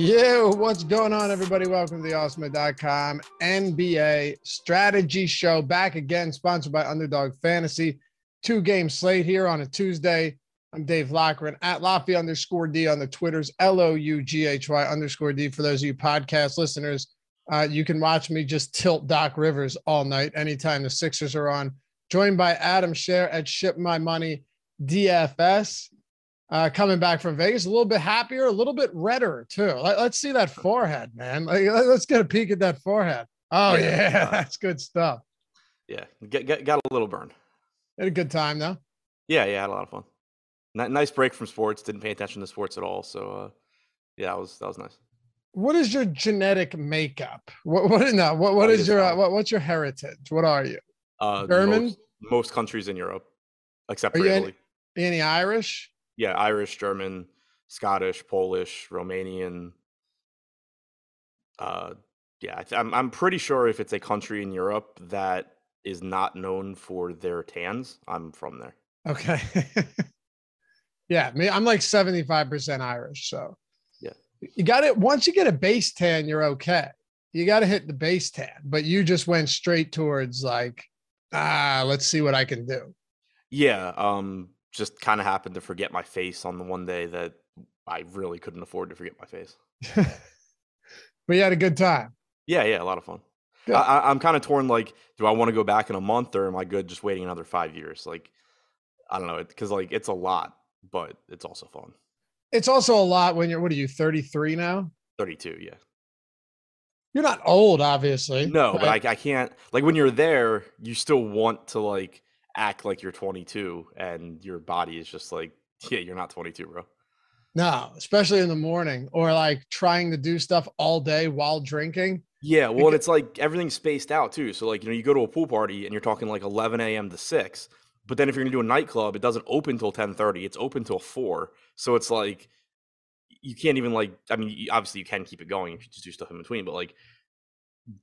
Yeah, what's going on, everybody? Welcome to the Awesemo.com NBA strategy show. Back again, sponsored by Underdog Fantasy. Two game slate here on a Tuesday. I'm Dave Loughran at Loughy underscore D on the Twitters, L O U G H Y underscore D. For those of you podcast listeners, uh, you can watch me just tilt Doc Rivers all night anytime the Sixers are on. Joined by Adam Scherer at Ship My Money DFS uh, coming back from Vegas, a little bit happier, a little bit redder too. Let, us see that forehead, man. Like, let's get a peek at that forehead. Oh yeah, yeah that's good stuff. Yeah, get, get, got a little burn. Had a good time though. Yeah, yeah, had a lot of fun. N- nice break from sports. Didn't pay attention to sports at all. So, uh, yeah, that was that was nice. What is your genetic makeup? What what no, what what is your uh, what, what's your heritage? What are you? Uh, German. Most, most countries in Europe, except for Italy. Any, any Irish? Yeah, Irish, German, Scottish, Polish, Romanian. Uh, yeah, I'm I'm pretty sure if it's a country in Europe that is not known for their tans, I'm from there. Okay. yeah, me, I'm like 75% Irish, so yeah, you got it. Once you get a base tan, you're okay. You got to hit the base tan, but you just went straight towards like, ah, let's see what I can do. Yeah, um, just kind of happened to forget my face on the one day that I really couldn't afford to forget my face. but you had a good time. Yeah, yeah, a lot of fun. I, am kind of torn. Like, do I want to go back in a month, or am I good just waiting another five years? Like, I don't know, because like it's a lot, but it's also fun. It's also a lot when you're. What are you? 33 now? 32. Yeah. You're not old, obviously. No, but I, I can't. Like when you're there, you still want to like act like you're 22 and your body is just like, yeah, you're not 22, bro. No, especially in the morning or like trying to do stuff all day while drinking. Yeah, well, it's like everything's spaced out too. So, like, you know, you go to a pool party and you're talking like 11 a.m. to 6. But then if you're gonna do a nightclub, it doesn't open till 10:30. It's open till 4. So it's like you can't even like. I mean, obviously you can keep it going if you just do stuff in between, but like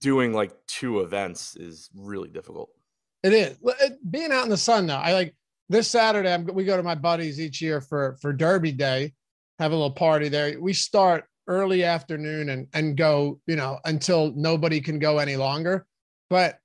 doing like two events is really difficult. It is being out in the sun though. I like this Saturday. I'm, we go to my buddies each year for for Derby Day, have a little party there. We start early afternoon and and go, you know, until nobody can go any longer. But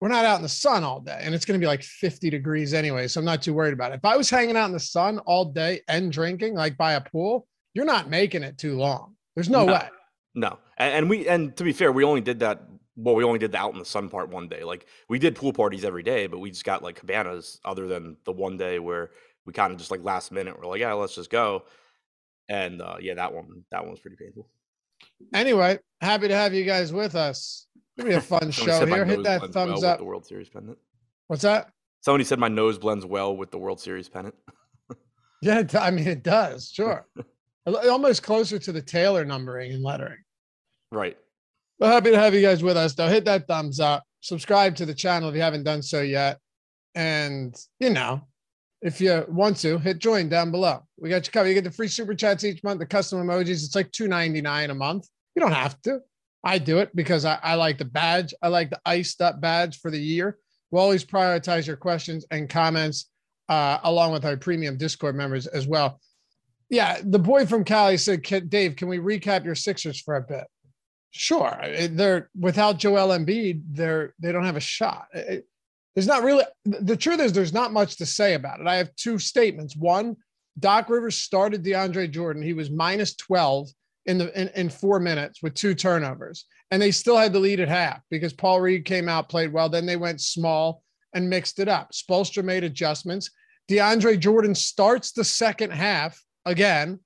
we're not out in the sun all day, and it's going to be like 50 degrees anyway, so I'm not too worried about it. If I was hanging out in the sun all day and drinking, like by a pool, you're not making it too long. There's no, no way. No, and, and we and to be fair, we only did that well, we only did the out in the sun part one day. Like we did pool parties every day, but we just got like cabanas other than the one day where we kind of just like last minute we're like, yeah, let's just go. And uh, yeah, that one that one was pretty painful. Anyway, happy to have you guys with us. It'll be a fun show here. Hit that thumbs well up. the World Series pennant. What's that? Somebody said my nose blends well with the World Series pennant. yeah, I mean it does. Sure, almost closer to the Taylor numbering and lettering. Right. We're happy to have you guys with us, though. Hit that thumbs up, subscribe to the channel if you haven't done so yet. And, you know, if you want to, hit join down below. We got you covered. You get the free super chats each month, the custom emojis. It's like $2.99 a month. You don't have to. I do it because I, I like the badge. I like the iced up badge for the year. We'll always prioritize your questions and comments uh, along with our premium Discord members as well. Yeah, the boy from Cali said, Dave, can we recap your Sixers for a bit? Sure, they're without Joel Embiid, they're they don't have a shot. It, there's not really the truth is there's not much to say about it. I have two statements. One, Doc Rivers started DeAndre Jordan. He was minus 12 in the in, in four minutes with two turnovers, and they still had the lead at half because Paul Reed came out, played well. Then they went small and mixed it up. Spoelstra made adjustments. DeAndre Jordan starts the second half again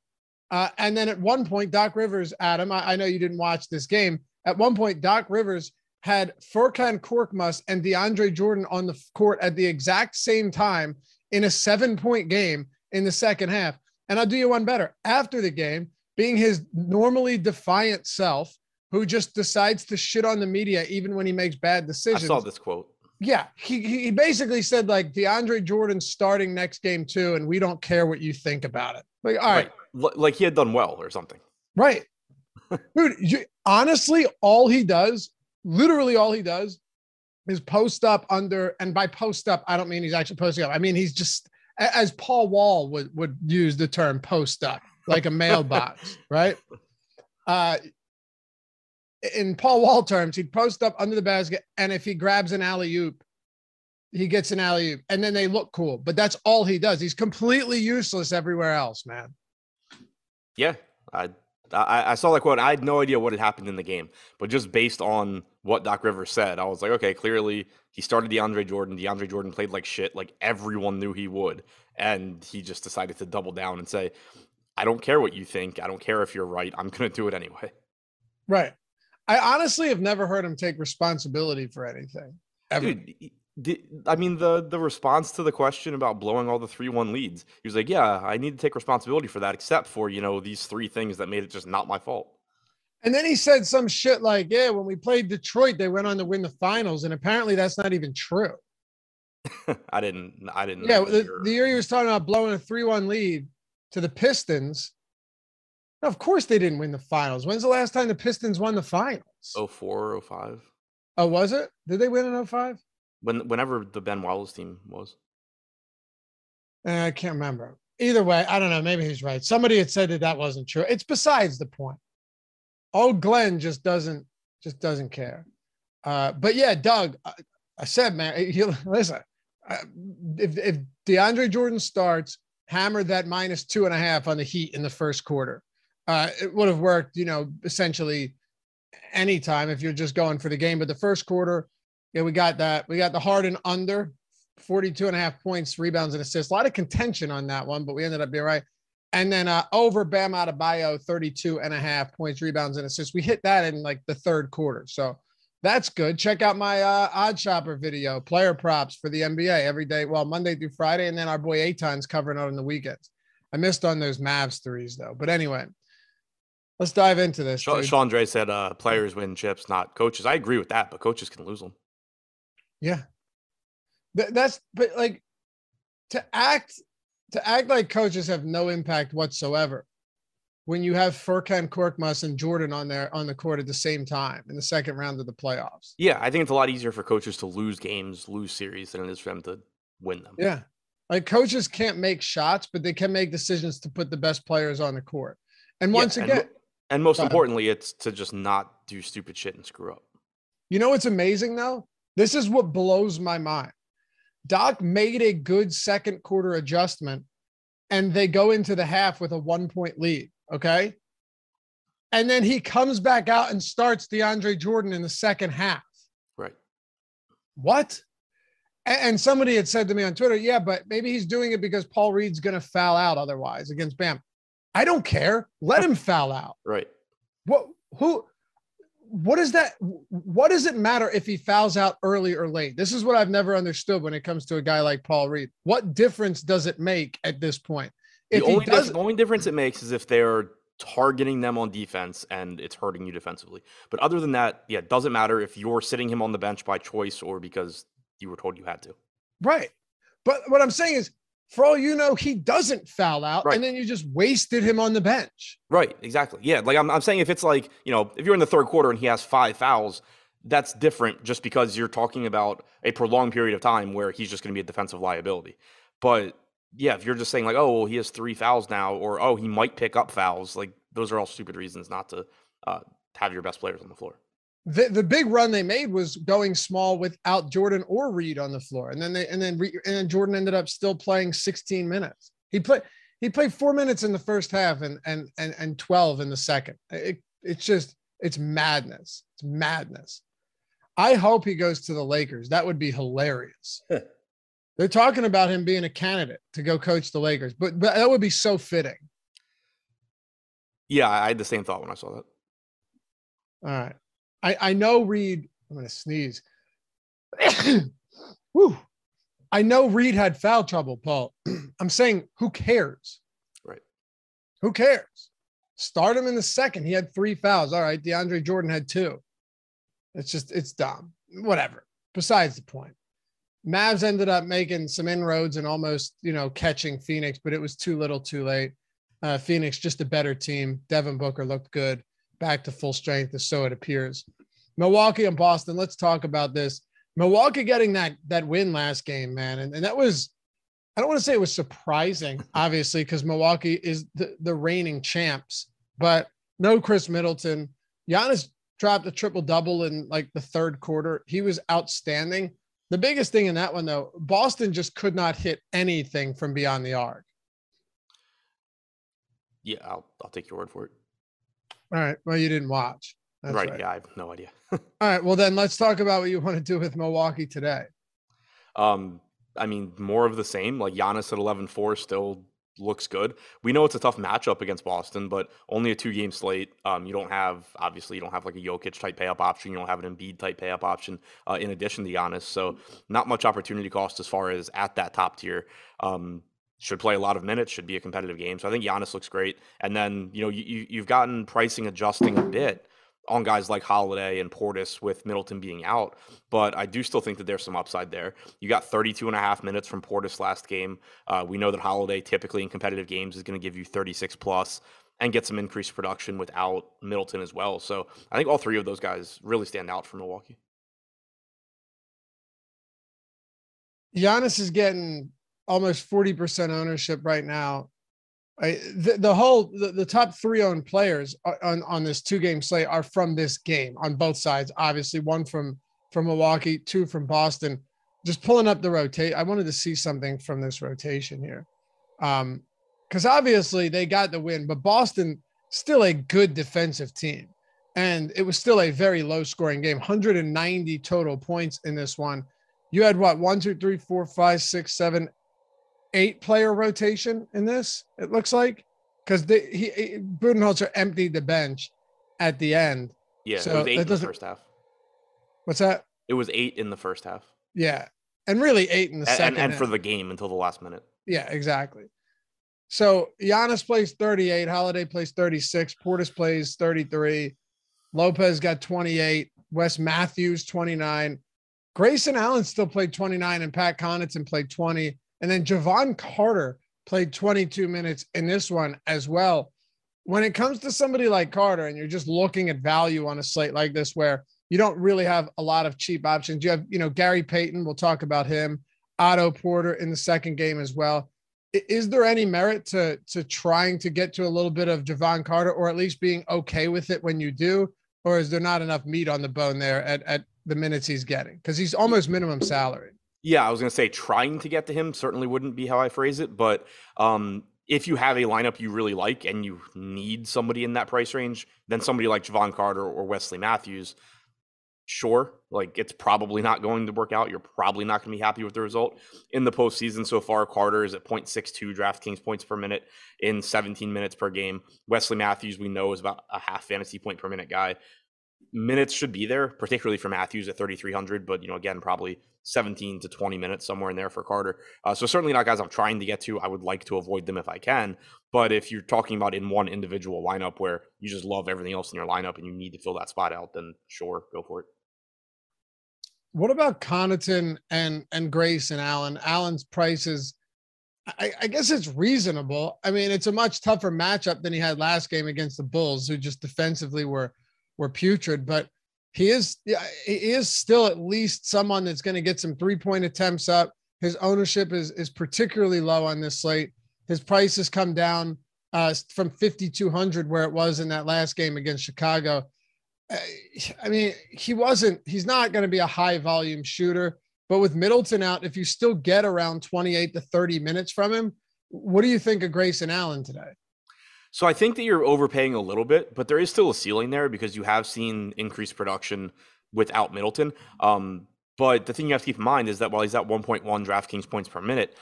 uh, and then at one point, Doc Rivers, Adam, I, I, know you didn't watch this game. At one point, Doc Rivers had Furkan Korkmaz and DeAndre Jordan on the court at the exact same time in a seven point game in the second half. And I'll do you one better. After the game, being his normally defiant self, who just decides to shit on the media even when he makes bad decisions. I saw this quote. Yeah, he, he basically said like DeAndre Jordan starting next game too, and we don't care what you think about it. Like, all right. right like he had done well or something. Right. Dude, you, honestly, all he does, literally all he does, is post up under, and by post up, I don't mean he's actually posting up. I mean he's just as Paul Wall would would use the term post up, like a mailbox, right? Uh, in Paul Wall terms, he'd post up under the basket, and if he grabs an alley oop, he gets an alley oop, and then they look cool. But that's all he does. He's completely useless everywhere else, man. Yeah, I I, I saw that quote. I had no idea what had happened in the game, but just based on what Doc Rivers said, I was like, okay, clearly he started DeAndre Jordan. DeAndre Jordan played like shit, like everyone knew he would, and he just decided to double down and say, I don't care what you think. I don't care if you're right. I'm going to do it anyway. Right. I honestly have never heard him take responsibility for anything. Ever. Dude, I mean the the response to the question about blowing all the three one leads. He was like, "Yeah, I need to take responsibility for that, except for you know these three things that made it just not my fault." And then he said some shit like, "Yeah, when we played Detroit, they went on to win the finals," and apparently that's not even true. I didn't. I didn't. Yeah, the, the year he was talking about blowing a three one lead to the Pistons. of course, they didn't win the finals. When's the last time the Pistons won the finals? Oh four, oh five. Oh, was it? Did they win in 05? When whenever the Ben Wallace team was. Eh, I can't remember. Either way, I don't know. Maybe he's right. Somebody had said that that wasn't true. It's besides the point. Old Glenn just doesn't just doesn't care. Uh, but yeah, Doug, I, I said, man, listen, if if DeAndre Jordan starts, hammered that minus two and a half on the Heat in the first quarter, uh, it would have worked. You know, essentially anytime if you're just going for the game. But the first quarter, yeah, we got that. We got the Harden under 42 and a half points, rebounds, and assists. A lot of contention on that one, but we ended up being right. And then uh, over Bam Adebayo, 32 and a half points, rebounds, and assists. We hit that in like the third quarter. So that's good. Check out my uh, OddsShopper video, player props for the NBA every day. Well, Monday through Friday. And then our boy Aton's covering out on the weekends. I missed on those Mavs threes, though. But anyway, let's dive into this. Sean, Sean Dre said uh, players win chips, not coaches. I agree with that, but coaches can lose them. Yeah. That's but like to act to act like coaches have no impact whatsoever when you have Furkan Korkmaz and Jordan on there on the court at the same time in the second round of the playoffs. Yeah, I think it's a lot easier for coaches to lose games, lose series than it is for them to win them. Yeah. Like coaches can't make shots, but they can make decisions to put the best players on the court. And once yeah, again, and, and most importantly, it's to just not do stupid shit and screw up. You know what's amazing though? This is what blows my mind. Doc made a good second quarter adjustment and they go into the half with a one point lead. Okay. And then he comes back out and starts DeAndre Jordan in the second half. Right. What? And somebody had said to me on Twitter, yeah, but maybe he's doing it because Paul Reed's going to foul out otherwise against Bam. I don't care. Let him foul out. Right. What? Who? What does that what does it matter if he fouls out early or late? This is what i've never understood when it comes to a guy like paul reed. What difference does it make at this point? If the only, does, the only difference it makes is if they're targeting them on defense and it's hurting you defensively. But other than that yeah it doesn't matter if you're sitting him on the bench by choice or because you were told you had to. Right. But what i'm saying is for all you know, he doesn't foul out, right. and then you just wasted him on the bench. Right, exactly. Yeah, like I'm, I'm saying, if it's like you know, if you're in the third quarter and he has five fouls, that's different, just because you're talking about a prolonged period of time where he's just going to be a defensive liability. But yeah, if you're just saying like, oh, well, he has three fouls now, or oh, he might pick up fouls, like those are all stupid reasons not to uh, have your best players on the floor the, the big run they made was going small without Jordan or Reed on the floor, and then they and then and then Jordan ended up still playing 16 minutes. He played he played four minutes in the first half and and and and 12 in the second. It, it's just it's madness. It's madness. I hope he goes to the Lakers. That would be hilarious. They're talking about him being a candidate to go coach the Lakers, but but that would be so fitting. Yeah, I had the same thought when I saw that. All right. I, I know Reed, I'm going to sneeze. Woo. I know Reed had foul trouble, Paul. I'm saying, who cares? Right. Who cares? Start him in the second. He had three fouls. All right. DeAndre Jordan had two. It's just, it's dumb. Whatever. Besides the point. Mavs ended up making some inroads and almost, you know, catching Phoenix, but it was too little too late. Uh, Phoenix, just a better team. Devin Booker looked good back to full strength, as so it appears. Milwaukee and Boston. Let's talk about this. Milwaukee getting that that win last game, man, and, and that was I don't want to say it was surprising, obviously, because Milwaukee is the, the reigning champs, but no Khris Middleton. Giannis dropped a triple double in like the third quarter. He was outstanding. The biggest thing in that one, though, Boston just could not hit anything from beyond the arc. Yeah, I'll I'll take your word for it. All right. Well, you didn't watch. Right, right, Yeah, I have no idea. All right. Well, then let's talk about what you want to do with Milwaukee today. Um, I mean, more of the same. Like Giannis at 11-4 still looks good. We know it's a tough matchup against Boston, but only a two game slate. Um, you don't have obviously you don't have like a Jokic type pay up option. You don't have an Embiid type pay up option uh, in addition to Giannis. So not much opportunity cost as far as at that top tier. Um, should play a lot of minutes. Should be a competitive game. So I think Giannis looks great. And then you know you you've gotten pricing adjusting a bit on guys like Holiday and Portis with Middleton being out. But I do still think that there's some upside there. You got 32 and a half minutes from Portis last game. Uh, we know that Holiday typically in competitive games is going to give you 36 plus and get some increased production without Middleton as well. So I think all three of those guys really stand out for Milwaukee. Giannis is getting almost 40% ownership right now I, the, the whole the, the top three owned players on on this two game slate are from this game on both sides. Obviously, one from from Milwaukee, two from Boston. Just pulling up the rotate. I wanted to see something from this rotation here, um, because obviously they got the win, but Boston still a good defensive team, and it was still a very low scoring game. 190 total points in this one. You had what one, two, three, four, five, six, seven, eight player rotation in this. It looks like because he, he Budenholzer emptied the bench at the end. Yeah, so it was eight in the first half. What's that? It was eight in the first half. Yeah, and really eight in the and, second. And, and for the game until the last minute. Yeah, exactly. So Giannis plays 38, Holiday plays 36, Portis plays 33, Lopez got 28, Wes Matthews 29, Grayson Allen still played 29, and Pat Connaughton played 20. And then Jevon Carter played 22 minutes in this one as well. When it comes to somebody like Carter, and you're just looking at value on a slate like this, where you don't really have a lot of cheap options, you have, you know, Gary Payton, we'll talk about him, Otto Porter in the second game as well. Is there any merit to to trying to get to a little bit of Jevon Carter, or at least being okay with it when you do, or is there not enough meat on the bone there at, at the minutes he's getting? Because he's almost minimum salary. Yeah, I was going to say trying to get to him certainly wouldn't be how I phrase it, but um, if you have a lineup you really like and you need somebody in that price range, then somebody like Jevon Carter or Wesley Matthews, sure, like it's probably not going to work out. You're probably not going to be happy with the result in the postseason so far. Carter is at 0.62 DraftKings points per minute in 17 minutes per game. Wesley Matthews, we know, is about a half fantasy point per minute guy minutes should be there, particularly for Matthews at 3,300. But, you know, again, probably 17 to 20 minutes somewhere in there for Carter. Uh, so certainly not guys I'm trying to get to. I would like to avoid them if I can. But if you're talking about in one individual lineup where you just love everything else in your lineup and you need to fill that spot out, then sure, go for it. What about Connaughton and and Grayson Allen? Allen's prices, I, I guess it's reasonable. I mean, it's a much tougher matchup than he had last game against the Bulls, who just defensively were were putrid, but he is he is still at least someone that's going to get some three point attempts up. His ownership is is particularly low on this slate. His price has come down uh, from 5200 where it was in that last game against Chicago. Uh, I mean, he wasn't. He's not going to be a high volume shooter. But with Middleton out, if you still get around 28 to 30 minutes from him, what do you think of Grayson Allen today? So I think that you're overpaying a little bit, but there is still a ceiling there because you have seen increased production without Middleton. Um, but the thing you have to keep in mind is that while he's at 1.1 DraftKings points per minute,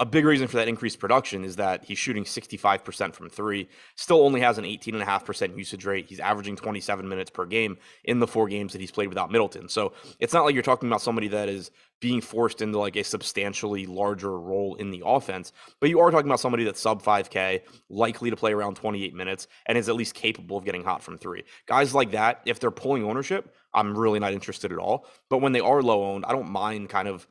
a big reason for that increased production is that he's shooting 65% from three, still only has an 18.5% usage rate. He's averaging 27 minutes per game in the four games that he's played without Middleton. So it's not like you're talking about somebody that is being forced into like a substantially larger role in the offense, but you are talking about somebody that's sub 5K, likely to play around 28 minutes, and is at least capable of getting hot from three. Guys like that, if they're pulling ownership, I'm really not interested at all. But when they are low owned, I don't mind kind of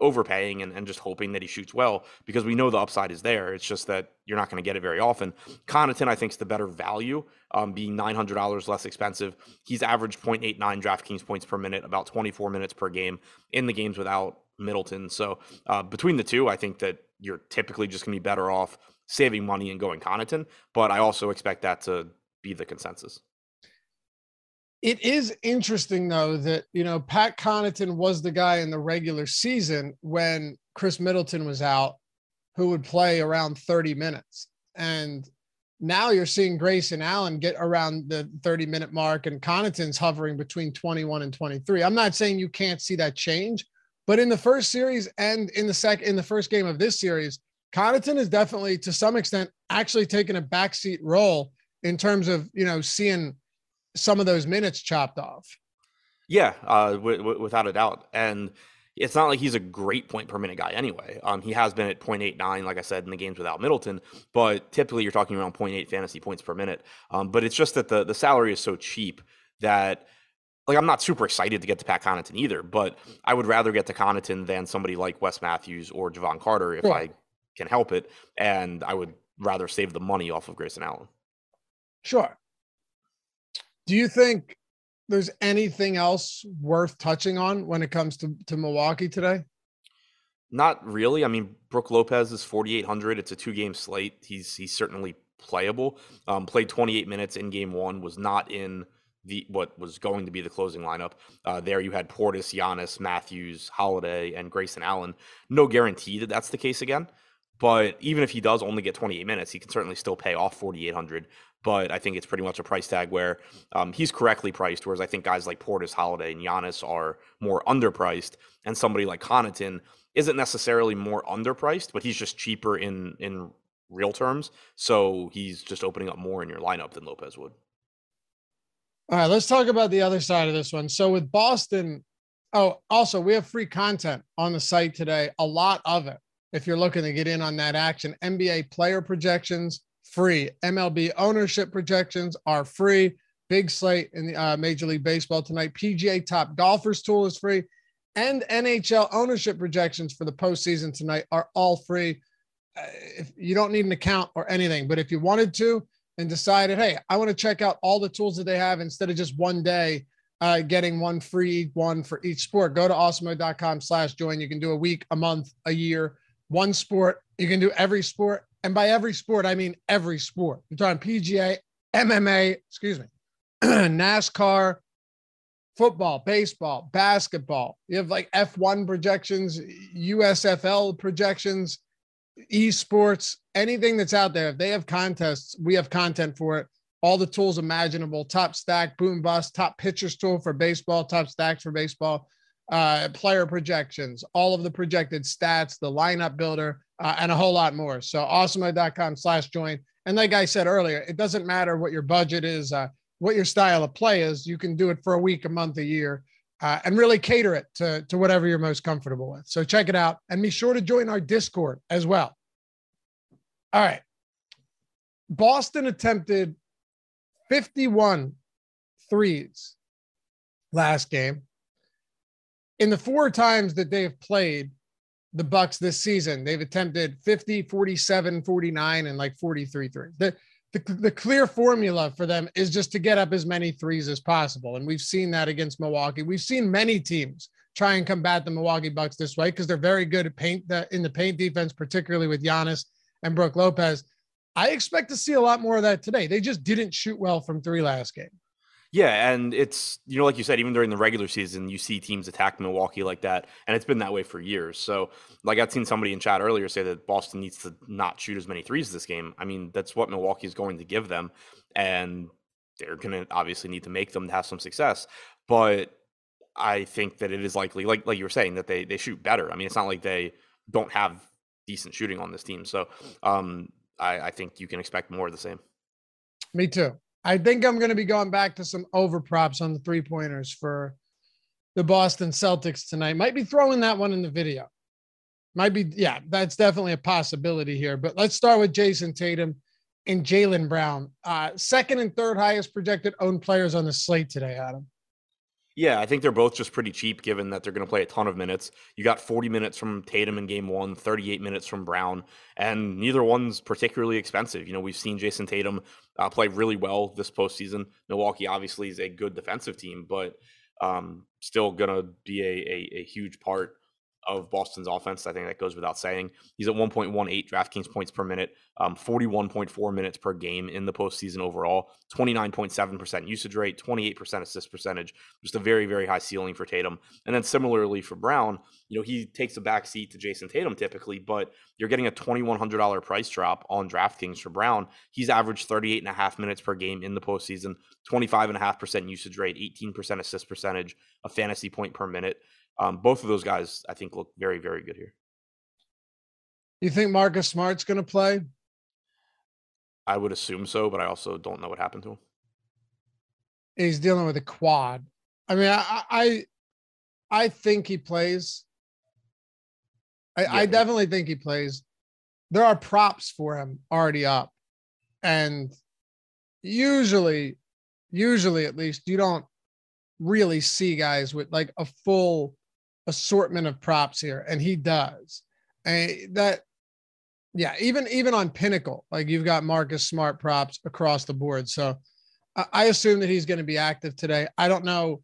overpaying and, and just hoping that he shoots well because we know the upside is there. It's just that you're not going to get it very often. Connaughton, I think, is the better value, um, being $900 less expensive. He's averaged 0.89 DraftKings points per minute, about 24 minutes per game in the games without Middleton. So uh, between the two, I think that you're typically just going to be better off saving money and going Connaughton. But I also expect that to be the consensus. It is interesting though that you know Pat Connaughton was the guy in the regular season when Khris Middleton was out, who would play around 30 minutes, and now you're seeing Grayson Allen get around the 30 minute mark, and Connaughton's hovering between 21 and 23. I'm not saying you can't see that change, but in the first series and in the second in the first game of this series, Connaughton is definitely to some extent actually taking a backseat role in terms of you know seeing some of those minutes chopped off. Yeah, uh, w- w- without a doubt. And it's not like he's a great point per minute guy anyway. Um, he has been at 0.89, like I said, in the games without Middleton, but typically you're talking around 0.8 fantasy points per minute. Um, but it's just that the, the salary is so cheap that like I'm not super excited to get to Pat Connaughton either, but I would rather get to Connaughton than somebody like Wes Matthews or Jevon Carter if I can help it. And I would rather save the money off of Grayson Allen. Sure. Do you think there's anything else worth touching on when it comes to, to Milwaukee today? Not really. I mean, Brook Lopez is 4,800. It's a two game slate. He's he's certainly playable. Um, played 28 minutes in game one. Was not in the what was going to be the closing lineup. Uh, there you had Portis, Giannis, Matthews, Holiday, and Grayson Allen. No guarantee that that's the case again. But even if he does only get 28 minutes, he can certainly still pay off 4,800 but I think it's pretty much a price tag where um, he's correctly priced, whereas I think guys like Portis, Holiday, and Giannis are more underpriced, and somebody like Connaughton isn't necessarily more underpriced, but he's just cheaper in in real terms, so he's just opening up more in your lineup than Lopez would. All right, let's talk about the other side of this one. So with Boston, oh, also we have free content on the site today, a lot of it. If you're looking to get in on that action, NBA player projections free. MLB ownership projections are free. Big slate in the uh, Major League Baseball tonight. PGA Top Golfers Tool is free, and NHL ownership projections for the postseason tonight are all free. Uh, if you don't need an account or anything, but if you wanted to and decided, hey, I want to check out all the tools that they have instead of just one day uh, getting one free one for each sport, go to awesemo.com slash join. You can do a week, a month, a year, one sport. You can do every sport and by every sport, I mean every sport. You're talking PGA, MMA, excuse me, NASCAR, football, baseball, basketball. You have like F1 projections, USFL projections, esports, anything that's out there. If they have contests, we have content for it. All the tools imaginable top stack, boom bust, top pitchers tool for baseball, top stacks for baseball, uh, player projections, all of the projected stats, the lineup builder uh, and a whole lot more. So awesemo.com slash join. And like I said earlier, it doesn't matter what your budget is, uh, what your style of play is. You can do it for a week, a month, a year, uh, and really cater it to, to whatever you're most comfortable with. So check it out and be sure to join our Discord as well. All right. Boston attempted 51 threes last game. In the four times that they've played, the Bucks this season. They've attempted 50, 47, 49, and like 43 threes. The, the, the clear formula for them is just to get up as many threes as possible. And we've seen that against Milwaukee. We've seen many teams try and combat the Milwaukee Bucks this way because they're very good at paint the, in the paint defense, particularly with Giannis and Brook Lopez. I expect to see a lot more of that today. They just didn't shoot well from three last game. Yeah, and it's you know like you said, even during the regular season, you see teams attack Milwaukee like that, and it's been that way for years. So, like I've seen somebody in chat earlier say that Boston needs to not shoot as many threes this game. I mean, that's what Milwaukee is going to give them, and they're going to obviously need to make them to have some success. But I think that it is likely, like like you were saying, that they they shoot better. I mean, it's not like they don't have decent shooting on this team. So, um, I, I think you can expect more of the same. Me too. I think I'm going to be going back to some over props on the three pointers for the Boston Celtics tonight. Might be throwing that one in the video. Might be, yeah, that's definitely a possibility here. But let's start with Jayson Tatum and Jaylen Brown. Uh, second and third highest projected owned players on the slate today, Adam. Yeah, I think they're both just pretty cheap given that they're going to play a ton of minutes. You got 40 minutes from Tatum in game one, 38 minutes from Brown, and neither one's particularly expensive. You know, we've seen Jayson Tatum uh, play really well this postseason. Milwaukee obviously is a good defensive team, but um, still going to be a, a, a, huge part of Boston's offense. I think that goes without saying. He's at 1.18 DraftKings points per minute, um, 41.4 minutes per game in the postseason overall, 29.7% usage rate, 28% assist percentage, just a very, very high ceiling for Tatum. And then similarly for Brown, you know, he takes a back seat to Jayson Tatum typically, but you're getting a $2,100 price drop on DraftKings for Brown. He's averaged 38 and a half minutes per game in the postseason, 25.5% usage rate, 18% assist percentage, a fantasy point per minute. Um, both of those guys, I think, look very, very good here. You think Marcus Smart's going to play? I would assume so, but I also don't know what happened to him. He's dealing with a quad. I mean, I I, I think he plays. I, yeah. I definitely think he plays. There are props for him already up, and usually, usually at least, you don't really see guys with like a full assortment of props here, and he does. And that, yeah, even even on Pinnacle, like you've got Marcus Smart props across the board. So I, assume that he's going to be active today. I don't know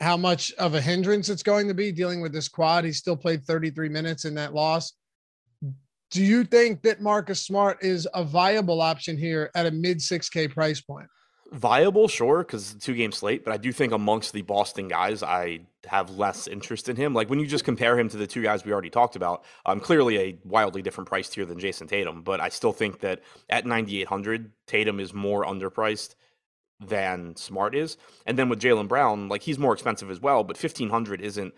how much of a hindrance it's going to be dealing with this quad. He still played 33 minutes in that loss. Do you think that Marcus Smart is a viable option here at a mid 6K price point? Viable, sure, because two game slate, but I do think amongst the Boston guys, I have less interest in him. Like when you just compare him to the two guys we already talked about, um, clearly a wildly different price tier than Jayson Tatum, but I still think that at 9,800, Tatum is more underpriced than Smart is. And then with Jaylen Brown, like he's more expensive as well, but 1,500 isn't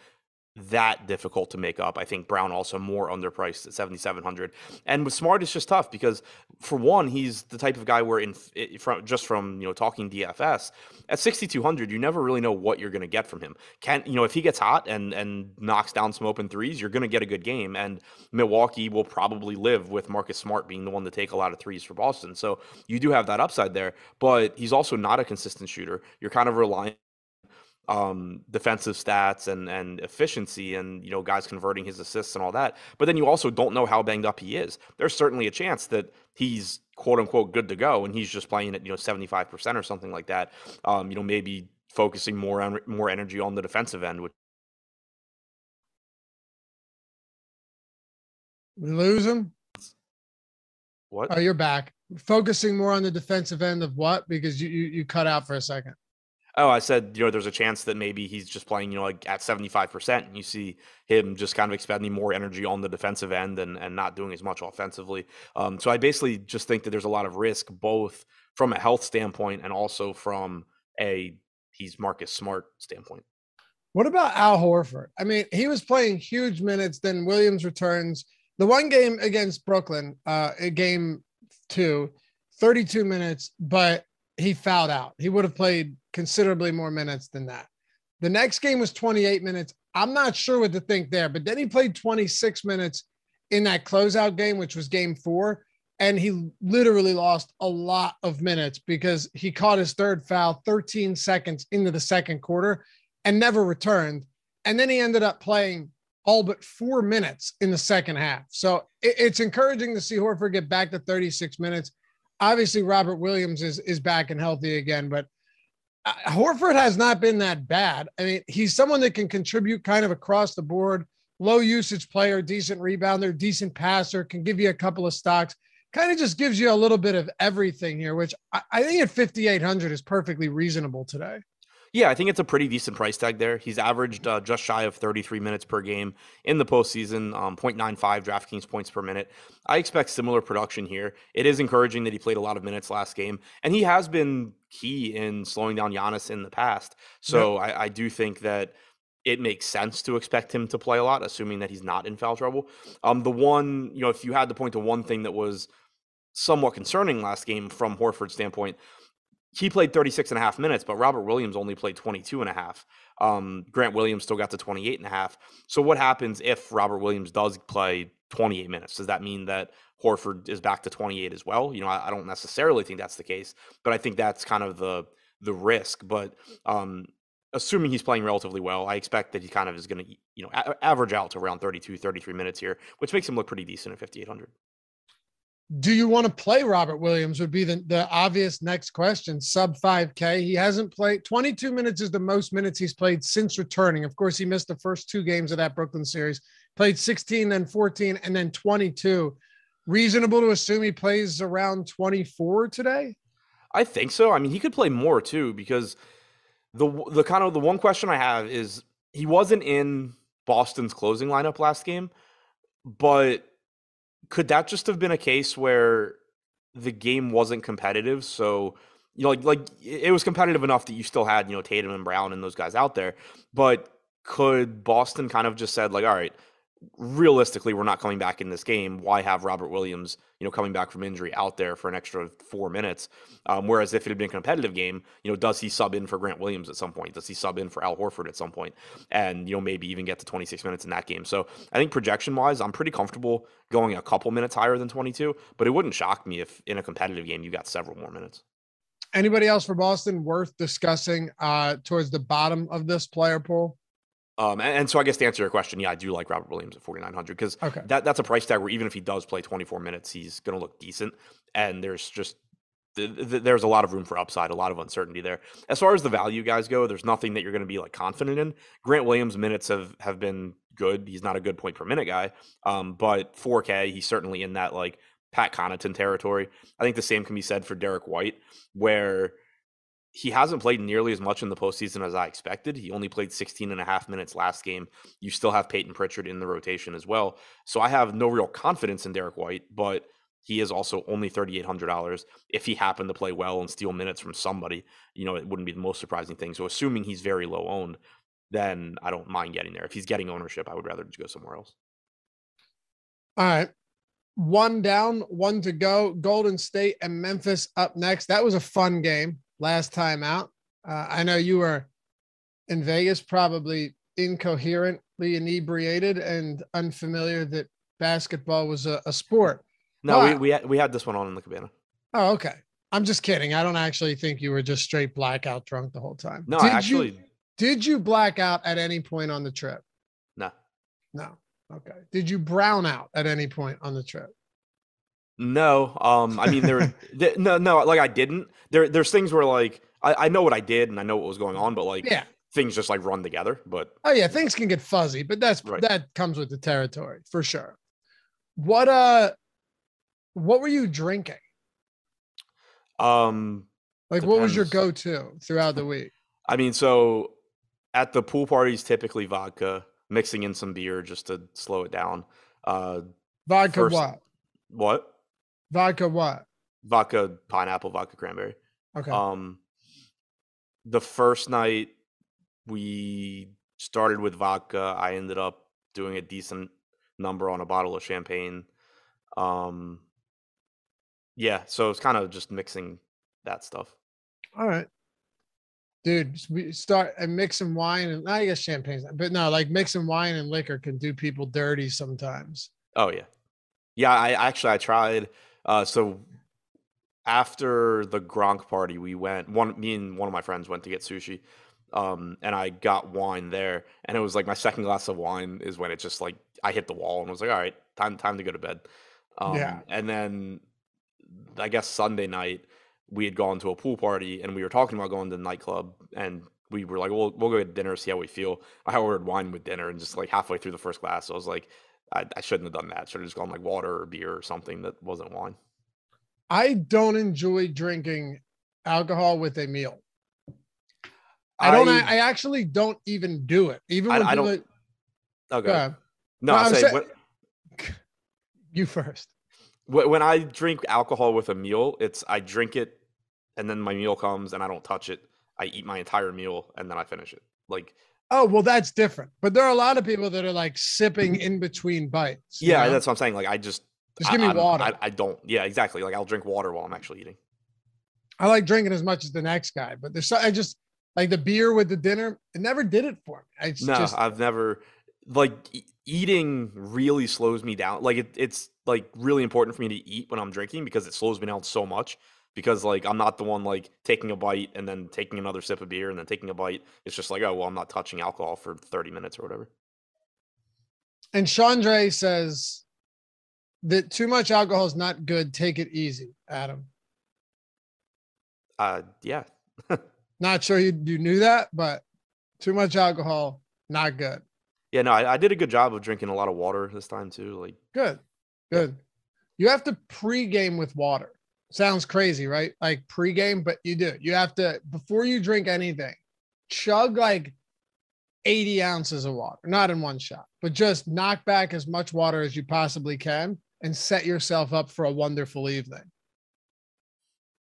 that difficult to make up. I think Brown also more underpriced at 7700. And with Smart it's just tough because for one, he's the type of guy where in from just from, you know, talking DFS, at 6200 you never really know what you're going to get from him. Can you know, if he gets hot and and knocks down some open threes, you're going to get a good game and Milwaukee will probably live with Marcus Smart being the one to take a lot of threes for Boston. So you do have that upside there, but he's also not a consistent shooter. You're kind of relying um, defensive stats and and efficiency and you know guys converting his assists and all that. But then you also don't know how banged up he is. There's certainly a chance that he's quote unquote good to go and he's just playing at you know 75 percent or something like that. Um, you know maybe focusing more on more energy on the defensive end. Which we lose him. What? Oh, you're back. Focusing more on the defensive end of what? Because you you, you cut out for a second. Oh, I said, you know, there's a chance that maybe he's just playing, you know, like at 75%, and you see him just kind of expending more energy on the defensive end and, and not doing as much offensively. Um, so I basically just think that there's a lot of risk, both from a health standpoint and also from a he's Marcus Smart standpoint. What about Al Horford? I mean, he was playing huge minutes, then Williams returns. The one game against Brooklyn, uh, game two, 32 minutes, but he fouled out. He would have played considerably more minutes than that. The next game was 28 minutes. I'm not sure what to think there, but then he played 26 minutes in that closeout game, which was game four. And he literally lost a lot of minutes because he caught his third foul 13 seconds into the second quarter and never returned. And then he ended up playing all but four minutes in the second half. So it's encouraging to see Horford get back to 36 minutes obviously Robert Williams is is back and healthy again, but uh, Horford has not been that bad. I mean, he's someone that can contribute kind of across the board. Low usage player, decent rebounder, decent passer, can give you a couple of stocks. Kind of just gives you a little bit of everything here, which I, I think at 5,800 is perfectly reasonable today. Yeah, I think it's a pretty decent price tag there. He's averaged uh, just shy of 33 minutes per game in the postseason, um, 0.95 DraftKings points per minute. I expect similar production here. It is encouraging that he played a lot of minutes last game, and he has been key in slowing down Giannis in the past. So yep. I, I do think that it makes sense to expect him to play a lot, assuming that he's not in foul trouble. Um, the one, you know, if you had to point to one thing that was somewhat concerning last game from Horford's standpoint he played 36 and a half minutes, but Robert Williams only played 22 and a half. Um, Grant Williams still got to 28 and a half. So what happens if Robert Williams does play 28 minutes? Does that mean that Horford is back to 28 as well? You know, I, I don't necessarily think that's the case, but I think that's kind of the the risk. But um, assuming he's playing relatively well, I expect that he kind of is going to, you know, a- average out to around 32, 33 minutes here, which makes him look pretty decent at 5,800 do you want to play Robert Williams? Would be the, the obvious next question. Sub 5K. He hasn't played 22 minutes is the most minutes he's played since returning. Of course, he missed the first two games of that Brooklyn series. played 16, then 14, and then 22. Reasonable to assume he plays around 24 today? I think so. I mean, he could play more too because the the kind of the one question I have is he wasn't in Boston's closing lineup last game, but could that just have been a case where the game wasn't competitive? So you know, like like it was competitive enough that you still had you know Tatum and Brown and those guys out there, but could Boston kind of just said like, all right, realistically, we're not coming back in this game. Why have Robert Williams, you know, coming back from injury out there for an extra four minutes? Um, whereas if it had been a competitive game, you know, does he sub in for Grant Williams at some point? Does he sub in for Al Horford at some point? And, you know, maybe even get to 26 minutes in that game. So I think projection wise, I'm pretty comfortable going a couple minutes higher than 22, but it wouldn't shock me if in a competitive game you got several more minutes. Anybody else for Boston worth discussing uh, towards the bottom of this player pool? Um, and, and, so I guess to answer your question, yeah, I do like Robert Williams at 4,900 because okay. that, that's a price tag where even if he does play 24 minutes, he's going to look decent. And there's just, th- th- there's a lot of room for upside, a lot of uncertainty there. As far as the value guys go, there's nothing that you're going to be like confident in. Grant Williams minutes have, have been good. He's not a good point per minute guy. Um, but 4K, he's certainly in that like Pat Connaughton territory. I think the same can be said for Derrick White, where – he hasn't played nearly as much in the postseason as I expected. He only played 16 and a half minutes last game. You still have Payton Pritchard in the rotation as well. So I have no real confidence in Derrick White, but he is also only $3,800. If he happened to play well and steal minutes from somebody, you know, it wouldn't be the most surprising thing. So assuming he's very low owned, then I don't mind getting there. If he's getting ownership, I would rather just go somewhere else. All right. One down, one to go. Golden State and Memphis up next. That was a fun game last time out. Uh, I know you were in Vegas, probably incoherently inebriated and unfamiliar that basketball was a, a sport. No, but, we we had, we had this one on in the cabana. Oh, okay. I'm just kidding. I don't actually think you were just straight blackout drunk the whole time. No, did actually. You, did you black out at any point on the trip? No. No. Okay. Did you brown out at any point on the trip? No, um, I mean there, no, no, like I didn't. There, there's things where like I, I know what I did and I know what was going on, but like yeah, things just like run together. But oh yeah, things can get fuzzy, but that's right. that comes with the territory for sure. What uh, what were you drinking? Um, like depends. what was your go-to throughout the week? I mean, so at the pool parties, typically vodka, mixing in some beer just to slow it down. Uh, vodka first, what? What? Vodka what? Vodka pineapple, vodka cranberry. Okay. Um the first night we started with vodka. I ended up doing a decent number on a bottle of champagne. Um yeah, so it's kind of just mixing that stuff. All right. Dude, we start and mixing wine and I guess champagne, but no, like mixing wine and liquor can do people dirty sometimes. Oh yeah. Yeah, I actually I tried uh, so after the Gronk party, we went. One, me and one of my friends went to get sushi, um, and I got wine there. And it was like my second glass of wine is when it just like I hit the wall and was like, all right, time time to go to bed. Um, yeah. And then I guess Sunday night we had gone to a pool party and we were talking about going to the nightclub and we were like, we'll we'll go get dinner, see how we feel. I ordered wine with dinner and just like halfway through the first glass, I was like, I, I shouldn't have done that. Should have just gone like water or beer or something that wasn't wine. I don't enjoy drinking alcohol with a meal. I don't. I, I actually don't even do it. Even when I, I don't. Like, okay. Uh, no, I say when, you first. When I drink alcohol with a meal, it's I drink it, and then my meal comes, and I don't touch it. I eat my entire meal, and then I finish it. Like Oh, well, that's different. But there are a lot of people that are like sipping mm-hmm. in between bites. Yeah, know? that's what I'm saying. Like, I just just give me I, water. I, I, don't. Yeah, exactly. Like, I'll drink water while I'm actually eating. I like drinking as much as the next guy, but there's I just like the beer with the dinner. It never did it for me. I no, just, I've never like eating really slows me down. Like, it, it's like really important for me to eat when I'm drinking because it slows me down so much because like I'm not the one like taking a bite and then taking another sip of beer and then taking a bite. It's just like, oh well, I'm not touching alcohol for 30 minutes or whatever. And Chandre says that too much alcohol is not good. Take it easy, Adam. Uh yeah. not sure you, you knew that, but too much alcohol, not good. Yeah, no, I, I did a good job of drinking a lot of water this time too. Like, Good. Good. You have to pregame with water. Sounds crazy, right? Like pregame, but you do. You have to, before you drink anything, chug like 80 ounces of water, not in one shot, but just knock back as much water as you possibly can and set yourself up for a wonderful evening.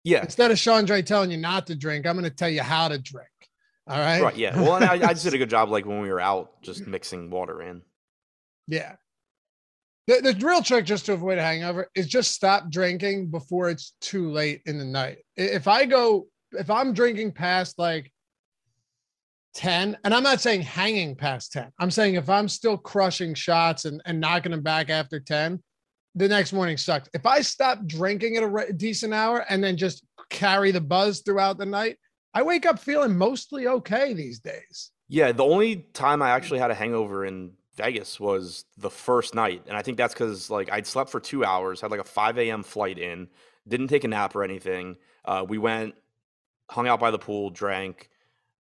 yeah, Instead of Sean Dre telling you not to drink, I'm going to tell you how to drink. All right. right, yeah. Well, I, I just did a good job, like when we were out, just mixing water in. Yeah. The, the real trick just to avoid a hangover is just stop drinking before it's too late in the night. If I go, if I'm drinking past like 10, and I'm not saying hanging past 10, I'm saying if I'm still crushing shots and, and knocking them back after 10, the next morning sucks. If I stop drinking at a re- decent hour and then just carry the buzz throughout the night, I wake up feeling mostly okay these days. Yeah, the only time I actually had a hangover in Vegas was the first night, and I think that's because like I'd slept for two hours, had like a five a.m. flight in, didn't take a nap or anything. Uh, we went, hung out by the pool, drank,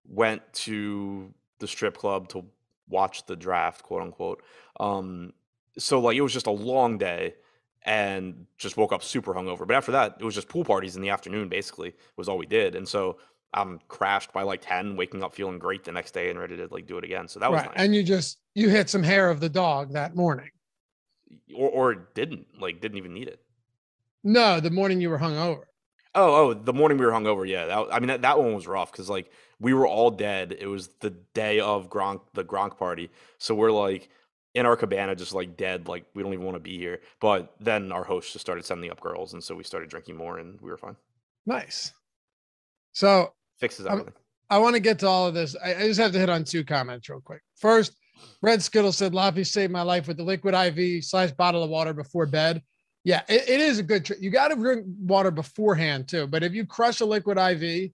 went to the strip club to watch the draft, quote unquote. Um, so like it was just a long day, and just woke up super hungover. But after that, it was just pool parties in the afternoon. Basically, was all we did, and so. I'm crashed by like 10, waking up feeling great the next day and ready to like do it again. So that was right. nice. And you just, you hit some hair of the dog that morning. or or didn't like didn't even need it. No, the morning you were hungover. Oh, oh, the morning we were hungover. Yeah, that, I mean that, that one was rough because like we were all dead. It was the day of Gronk, the Gronk party, so we're like in our cabana, just like dead. Like we don't even want to be here. But then our host just started sending up girls, and so we started drinking more, and we were fine. Nice. So Fixes everything. I want to get to all of this. I, I just have to hit on two comments real quick. First, Red Skittle said, Laffy saved my life with the liquid IV slash bottle of water before bed. Yeah, it, it is a good trick. You got to drink water beforehand too. But if you crush a liquid IV,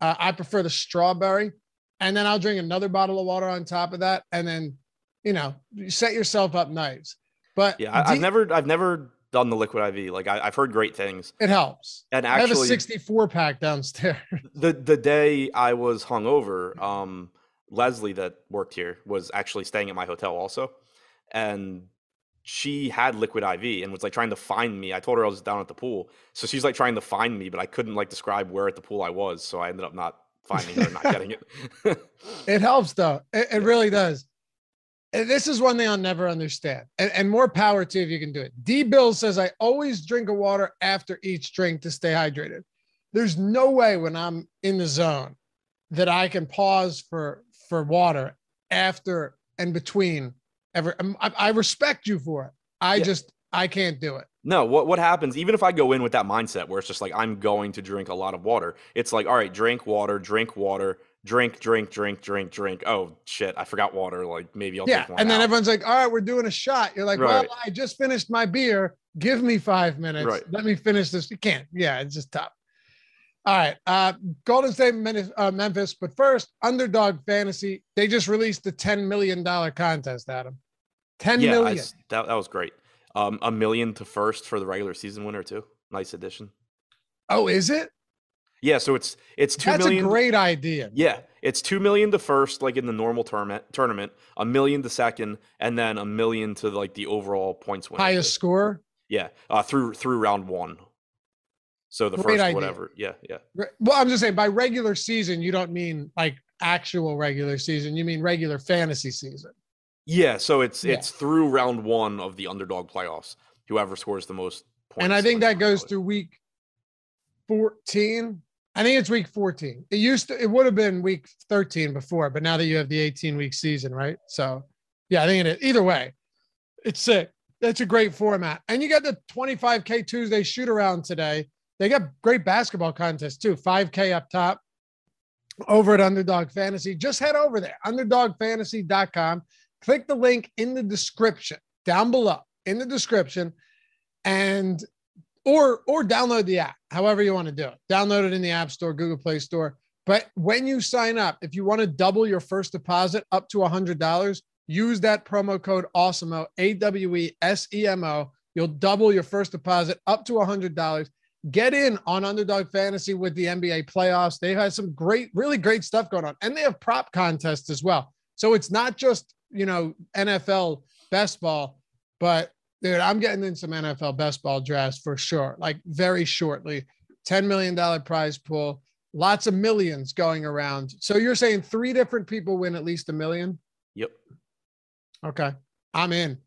uh, I prefer the strawberry. And then I'll drink another bottle of water on top of that. And then, you know, you set yourself up nice. But yeah, I, I've never, I've never done the liquid IV. Like I, I've heard great things, it helps. and actually, I have a 64 pack downstairs. the the day I was hungover, um, Leslie that worked here was actually staying at my hotel also, and she had liquid IV and was like trying to find me. I told her I was down at the pool, so she's like trying to find me, but I couldn't like describe where at the pool I was, so I ended up not finding her, and not getting it. It helps though. It, it Yeah. really does. And this is one thing I'll never understand. And, and more power to you if you can do it. D Bill says I always drink a water after each drink to stay hydrated. There's no way when I'm in the zone that I can pause for for water after and between ever. um, I, I respect you for it. I Yeah. just I can't do it. No, what what happens even if I go in with that mindset where it's just like I'm going to drink a lot of water. It's like, all right, drink water, drink water, drink, drink, drink, drink, drink. Oh shit, I forgot water. Like maybe I'll yeah. take one. And then out. everyone's like, all right, we're doing a shot. You're like, Right. well, I just finished my beer. Give me five minutes. Right. Let me finish this. You can't. Yeah, it's just tough. All right. Uh, Golden State Memphis, uh, Memphis. But first, Underdog Fantasy. They just released the $10 million contest, Adam. Ten yeah, million. that that was great. Um, a million to first for the regular season winner too. Nice addition. Oh, is it? Yeah, so it's it's two That's million. a great idea. Yeah, it's two million to first, like in the normal tournament. Tournament, a million to second, and then a million to like the overall points winner. Highest score. Yeah, uh, through through round one. So the Great first idea. whatever. Yeah, yeah. Well, I'm just saying by regular season, you don't mean like actual regular season. You mean regular fantasy season. Yeah, so it's Yeah. it's through round one of the underdog playoffs. Whoever scores the most points. and I think that goes through week 14. I think it's week 14. It used to, it would have been week 13 before, but now that you have the 18 week season, right? So, yeah, I think it is. Either way, it's sick. That's a great format. And you got the 25K Tuesday shoot around today. They got great basketball contests too. 5K up top over at Underdog Fantasy. Just head over there, underdogfantasy.com. Click the link in the description down below in the description and or or download the app however you want to do it. Download it in the app store google play store. But when you sign up if you want to double your first deposit up to $100 use that promo code awesemo a-w-e-s-e-m-o you'll double your first deposit up to $100 get in on underdog fantasy with the nba playoffs. They've had some great really great stuff going on and they have prop contests as well. So it's not just you know, NFL best ball, but dude, I'm getting in some NFL best ball drafts for sure. Like very shortly. $10 million prize pool, lots of millions going around. So you're saying three different people win at least a million? Yep. Okay. I'm in.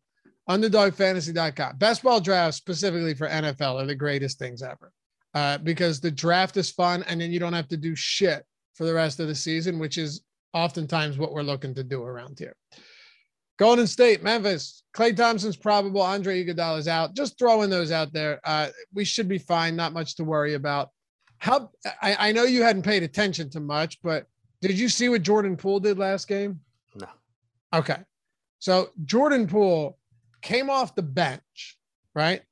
Underdogfantasy.com. Best ball drafts specifically for NFL are the greatest things ever uh, because the draft is fun and then you don't have to do shit for the rest of the season, which is oftentimes what we're looking to do around here. Golden State, Memphis, Klay Thompson's probable. Andre Iguodala is out. Just throwing those out there. Uh, we should be fine. Not much to worry about. How I, I know you hadn't paid attention to much, but did you see what Jordan Poole did last game? No. Okay. So Jordan Poole came off the bench, right?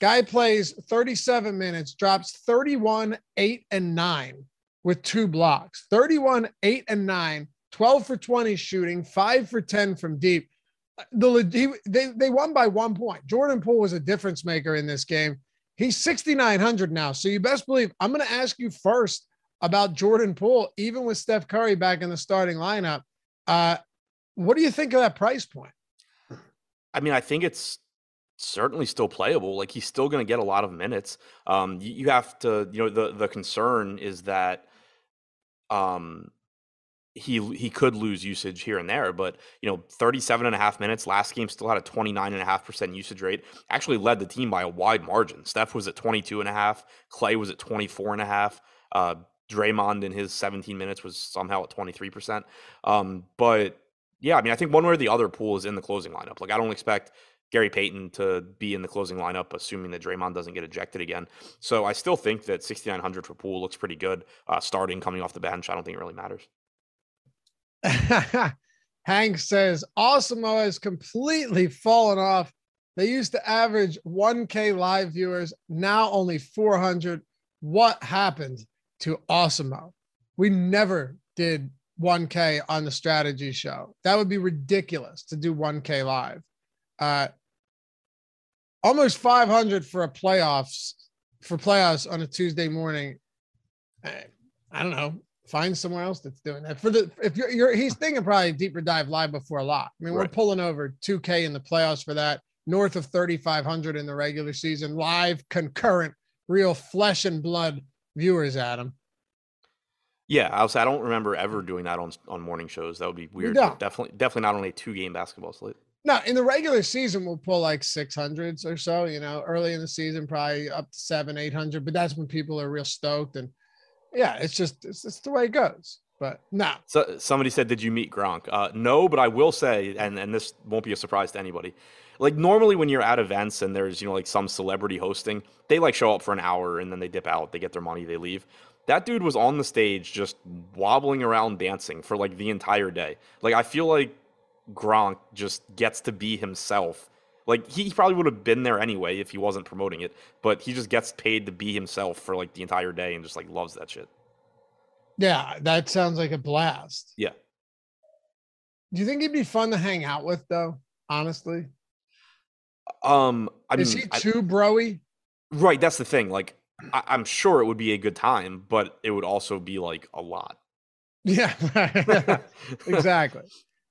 Guy plays 37 minutes, drops 31, 8, and 9 with two blocks. 31, 8, and 9 12 for 20 shooting, five for 10 from deep. The he, they they won by one point. Jordan Poole was a difference maker in this game. He's 6,900 now. So you best believe I'm going to ask you first about Jordan Poole, even with Steph Curry back in the starting lineup. Uh, what do you think of that price point? I mean, I think it's certainly still playable. Like he's still going to get a lot of minutes. Um, you, you have to, you know, the the concern is that um he he could lose usage here and there, but you know, 37 and a half minutes last game still had a 29 and a half percent usage rate. Actually led the team by a wide margin. Steph was at 22 and a half, Klay was at 24 and a half. Uh, Draymond in his 17 minutes was somehow at 23%. Um, but yeah, I mean, I think one way or the other Poole is in the closing lineup. Like I don't expect Gary Payton to be in the closing lineup, assuming that Draymond doesn't get ejected again. So I still think that 6,900 for Poole looks pretty good. Uh, starting coming off the bench, I don't think it really matters. Hank says Awesemo has completely fallen off. They used to average 1K live viewers, now only 400. What happened to Awesemo? We never did 1K on the strategy show. That would be ridiculous to do 1K live. Uh, almost 500 for a playoffs for playoffs on a Tuesday morning. I don't know find somewhere else that's doing that. For the if you're, you're he's thinking probably deeper dive live before a lot. I mean, right. we're pulling over 2K in the playoffs for that, north of 3,500 in the regular season, live, concurrent, real flesh and blood viewers, Adam. Yeah, I was. I don't remember ever doing that on on morning shows. That would be weird. Definitely, definitely not on a two game basketball slate. No, in the regular season, we'll pull like 600s or so. You know, early in the season, probably up to seven, 800. But that's when people are real stoked and yeah, it's just it's just the way it goes. But no. So somebody said, "Did you meet Gronk?" Uh, no, but I will say, and and this won't be a surprise to anybody. Like normally, when you're at events and there's you know like some celebrity hosting, they like show up for an hour and then they dip out, they get their money, they leave. That dude was on the stage just wobbling around dancing for like the entire day. Like I feel like Gronk just gets to be himself like he probably would have been there anyway if he wasn't promoting it, but he just gets paid to be himself for like the entire day and just like loves that shit. Yeah, that sounds like a blast. Yeah. Do you think he'd be fun to hang out with though? Honestly. Um, I is mean, he too I, broy? Right, that's the thing. Like, I, I'm sure it would be a good time, but it would also be like a lot. Yeah, exactly.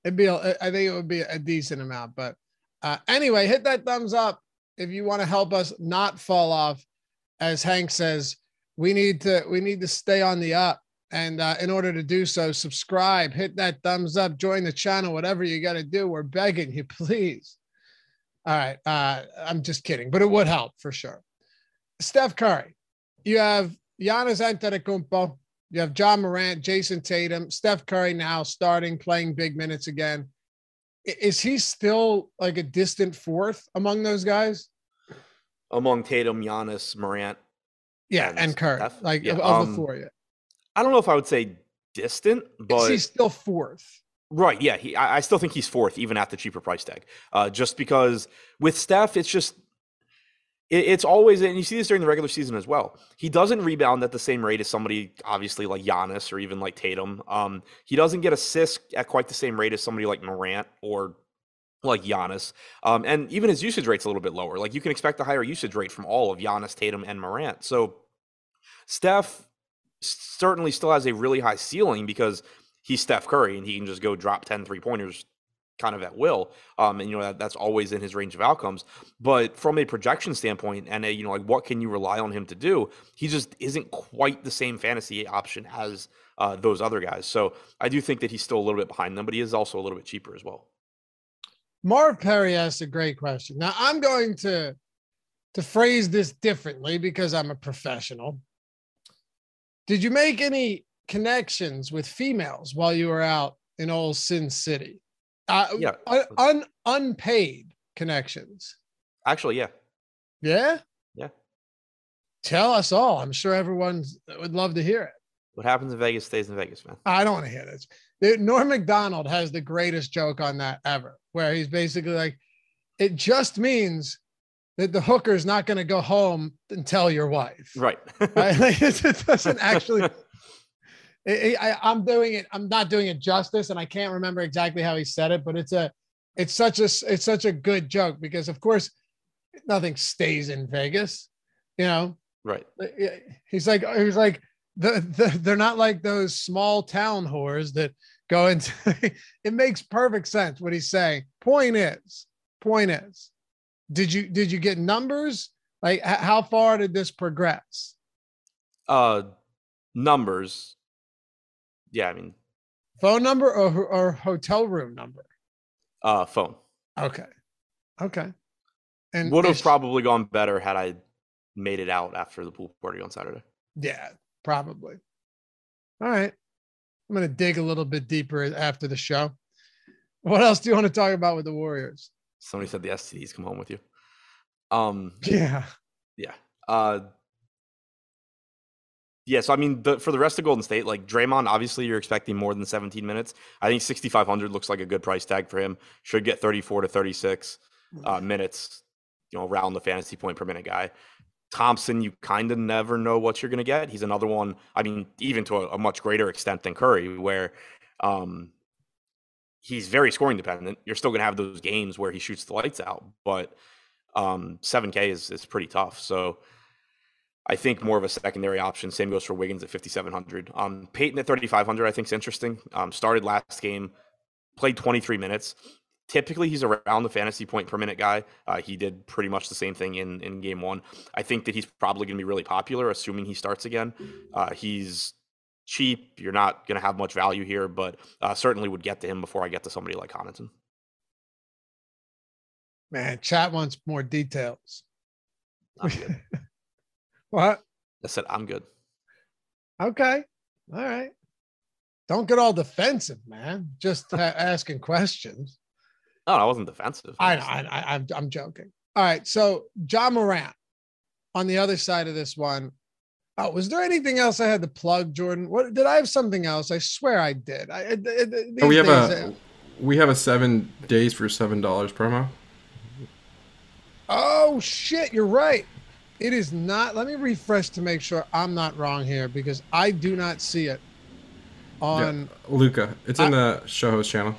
It'd be. I think it would be a decent amount, but uh, anyway, hit that thumbs up if you want to help us not fall off. As Hank says, we need to we need to stay on the up. And uh, in order to do so, subscribe, hit that thumbs up, join the channel, whatever you got to do. We're begging you, please. All right. Uh, I'm just kidding, but it would help for sure. Steph Curry, you have Giannis Antetokounmpo, you have Ja Morant, Jayson Tatum, Steph Curry now starting, playing big minutes again is he still like a distant fourth among those guys? Among Tatum, Giannis, Morant. Yeah, and, and Kurt. Like yeah, of, of um, the four, yeah. I don't know if I would say distant, but he's still fourth. Right. Yeah. He, I, I, still think he's fourth, even at the cheaper price tag. Uh, just because with Steph, it's just it, it's always, and you see this during the regular season as well. He doesn't rebound at the same rate as somebody, obviously like Giannis or even like Tatum. Um, he doesn't get assists at quite the same rate as somebody like Morant or like Giannis. Um, and even his usage rate's a little bit lower. Like you can expect a higher usage rate from all of Giannis, Tatum, and Morant. So Steph certainly still has a really high ceiling because he's Steph Curry and he can just go drop 10 three pointers kind of at will. Um, and you know that, that's always in his range of outcomes. But from a projection standpoint, and a you know like what can you rely on him to do? He just isn't quite the same fantasy option as uh, those other guys. So I do think that he's still a little bit behind them, but he is also a little bit cheaper as well. Marv Perry asked a great question. Now I'm going to to phrase this differently because I'm a professional. Did you make any connections with females while you were out in old Sin City? Uh, yeah, un, unpaid connections. Actually, yeah. Yeah. Yeah. Tell us all. I'm sure everyone would love to hear it. What happens in Vegas stays in Vegas, man. I don't want to hear this. Norm Macdonald has the greatest joke on that ever, where he's basically like, it just means that the hooker's not going to go home and tell your wife. Right. right? Like, it doesn't actually. I, am doing it. I'm not doing it justice, and I can't remember exactly how he said it, but it's a, it's such a, it's such a good joke because, of course, nothing stays in Vegas, you know. Right. He's like, he's like, the, the they're not like those small town whores that go into. it makes perfect sense what he's saying. Point is, point is, did you did you get numbers? Like, how far did this progress? Uh, numbers yeah, I mean, phone number or or hotel room number? Uh, phone. Okay, okay. And would have probably gone better had I made it out after the pool party on Saturday. Yeah, probably. All right. I'm going to dig a little bit deeper after the show. What else do you want to talk about with the Warriors? Somebody said the STDs come home with you. Um, yeah. Yeah. Uh, yeah, so I mean, the, for the rest of Golden State, like Draymond, obviously you're expecting more than 17 minutes. I think 6,500 looks like a good price tag for him. Should get 34 to 36 uh, minutes, you know, around the fantasy point per minute guy. Thompson, you kind of never know what you're going to get. He's another one. I mean, even to a, a much greater extent than Curry, where um, he's very scoring dependent. You're still going to have those games where he shoots the lights out, but um, 7K is is pretty tough. So I think more of a secondary option. Same goes for Wiggins at 5,700. Um, Payton at 3,500, I think is interesting. Um, started last game, played 23 minutes. Typically, he's around the fantasy point per minute guy. Uh, he did pretty much the same thing in, in game one. I think that he's probably going to be really popular, assuming he starts again. Uh, he's cheap. You're not going to have much value here, but uh, certainly would get to him before I get to somebody like Connaughton. Man, chat wants more details. What? I said, I'm good. Okay. All right. Don't get all defensive, man. Just asking questions. No, I wasn't defensive. I know. I, I, I'm, I'm joking. All right. So, Ja Morant on the other side of this one. Oh, was there anything else I had to plug, Jordan? What did I have something else? I swear I did. I, it, it, we have a we have a seven days for seven dollars promo. Oh shit! You're right. It is not. Let me refresh to make sure I'm not wrong here because I do not see it on yeah, Luca. It's in I, the show host channel.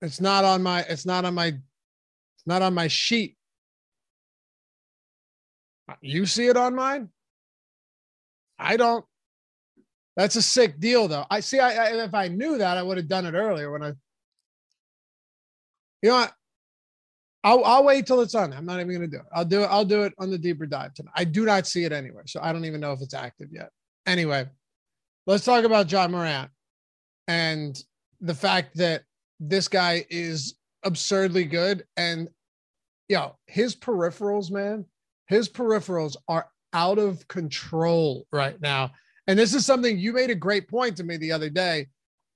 It's not on my. It's not on my. It's not on my sheet. You see it on mine. I don't. That's a sick deal, though. I see. I, I if I knew that, I would have done it earlier when I. You know what? I'll, I'll wait till it's on. I'm not even going to do it. I'll do it. I'll do it on the deeper dive tonight. I do not see it anywhere, so I don't even know if it's active yet. Anyway, let's talk about Ja Morant and the fact that this guy is absurdly good. And yo, his peripherals, man, his peripherals are out of control right now. And this is something you made a great point to me the other day.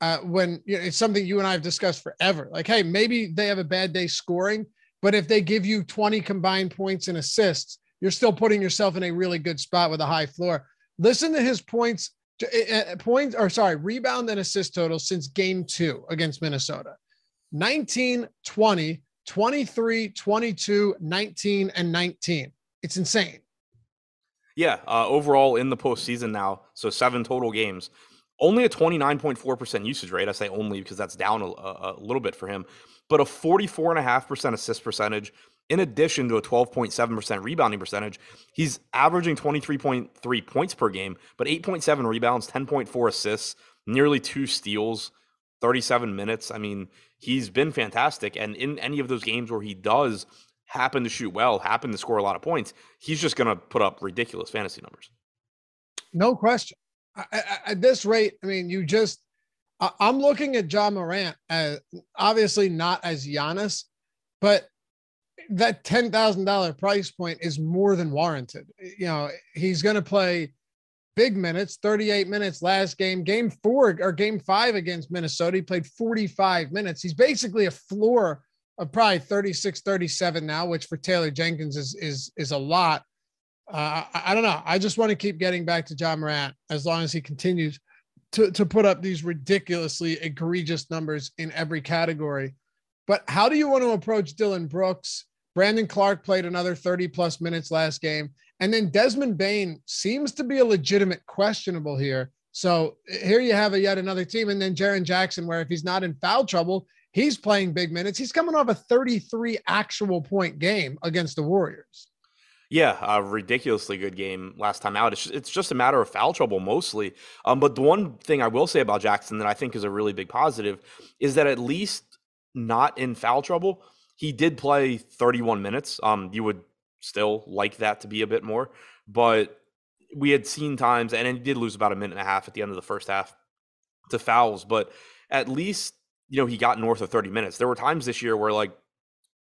Uh, when you know, it's something you and I have discussed forever. Like, hey, maybe they have a bad day scoring, but if they give you 20 combined points and assists, you're still putting yourself in a really good spot with a high floor. Listen to his points, uh, points or sorry, rebound and assist total since game two against Minnesota 19, 20, 23, 22, 19, and 19. It's insane. Yeah. Uh, overall in the postseason now, so seven total games, only a 29.4% usage rate. I say only because that's down a, a, little bit for him but a 44.5% assist percentage in addition to a 12.7% rebounding percentage. He's averaging 23.3 points per game, but 8.7 rebounds, 10.4 assists, nearly two steals, 37 minutes. I mean, he's been fantastic. And in any of those games where he does happen to shoot well, happen to score a lot of points, he's just going to put up ridiculous fantasy numbers. No question. At this rate, I mean, you just, I'm looking at Ja Morant as obviously not as Giannis, but that $10,000 price point is more than warranted. You know, he's going to play big minutes, 38 minutes last game, game four or game five against Minnesota. He played 45 minutes. He's basically a floor of probably 36, 37 now, which for Taylor Jenkins is, is, is a lot. Uh, I, I, don't know. I just want to keep getting back to Ja Morant as long as he continues to, to put up these ridiculously egregious numbers in every category. But how do you want to approach Dillon Brooks? Brandon Clarke played another 30 plus minutes last game. And then Desmond Bane seems to be a legitimate questionable here. So eh, here you have a yet another team. And then Jaren Jackson, where if he's not in foul trouble, he's playing big minutes. He's coming off a 33 actual point game against the Warriors. Yeah, a ridiculously good game last time out. It's, it's just a matter of foul trouble mostly. Um, but the one thing I will say about Jackson that I think is a really big positive is that at least not in foul trouble, he did play 31 minutes. Um, you would still like that to be a bit more, but we had seen times, and he did lose about a minute and a half at the end of the first half to fouls, but at least you know he got north of 30 minutes. There were times this year where like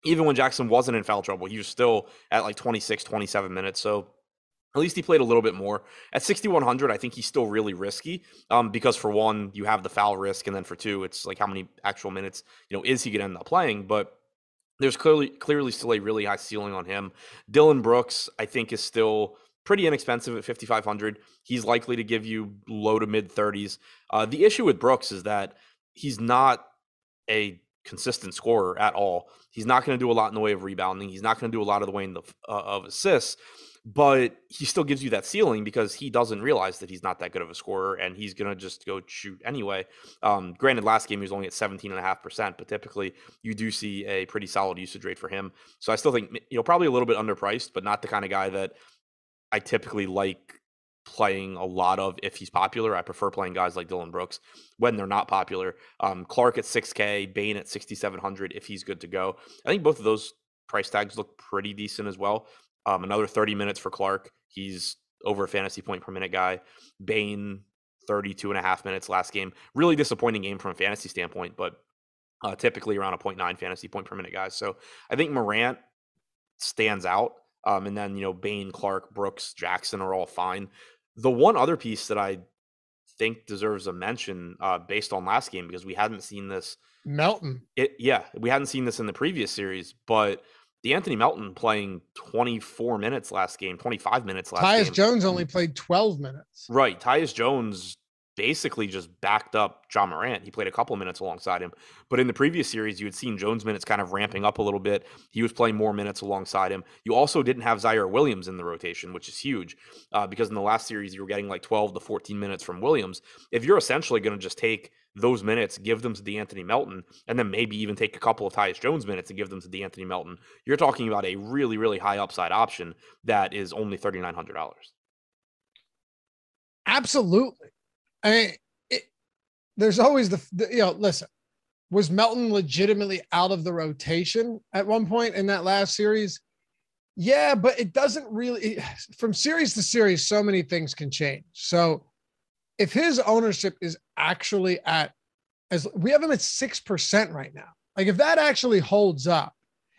even when Jackson wasn't in foul trouble, he was still at like 26, 27 minutes. So at least he played a little bit more. At 6,100, I think he's still really risky um, because for one, you have the foul risk. And then for two, it's like how many actual minutes, you know, is he going to end up playing? But there's clearly clearly still a really high ceiling on him. Dillon Brooks, I think, is still pretty inexpensive at 5,500. He's likely to give you low to mid 30s. Uh, the issue with Brooks is that he's not a consistent scorer at all. He's not going to do a lot in the way of rebounding. He's not going to do a lot of the way in the uh, of assists, but he still gives you that ceiling because he doesn't realize that he's not that good of a scorer and he's going to just go shoot anyway. Um, granted, last game he was only at 17.5%, but typically you do see a pretty solid usage rate for him. So I still think, you know, probably a little bit underpriced, but not the kind of guy that I typically like playing a lot of if he's popular. I prefer playing guys like Dillon Brooks when they're not popular. Um, Clarke at 6K, Bane at 6,700 if he's good to go. I think both of those price tags look pretty decent as well. Um, another 30 minutes for Clarke. He's over a fantasy point per minute guy. Bane, 32 and a half minutes last game. Really disappointing game from a fantasy standpoint, but uh, typically around a 0.9 fantasy point per minute guys. So I think Morant stands out. Um, and then, you know, Bane, Clarke, Brooks, Jackson are all fine. The one other piece that I think deserves a mention uh, based on last game because we hadn't seen this. Melton. It, yeah, we hadn't seen this in the previous series, but De'Anthony Melton playing 24 minutes last game, 25 minutes last Tyus game. Jones only played 12 minutes. Right. Tyus Jones basically just backed up Ja Morant. He played a couple minutes alongside him. But in the previous series, you had seen Jones' minutes kind of ramping up a little bit. He was playing more minutes alongside him. You also didn't have Ziaire Williams in the rotation, which is huge uh, because in the last series, you were getting like 12 to 14 minutes from Williams. If you're essentially going to just take those minutes, give them to De'Anthony Melton, and then maybe even take a couple of Tyus Jones minutes and give them to De'Anthony Melton, you're talking about a really, really high upside option that is only $3,900. Absolutely. I mean, it, there's always the, the, you know, listen, was Melton legitimately out of the rotation at one point in that last series? Yeah, but it doesn't really, from series to series, so many things can change. So if his ownership is actually at, as we have him at 6% right now, like if that actually holds up,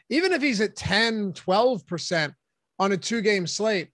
even if he's at 10, 12% on a two game slate,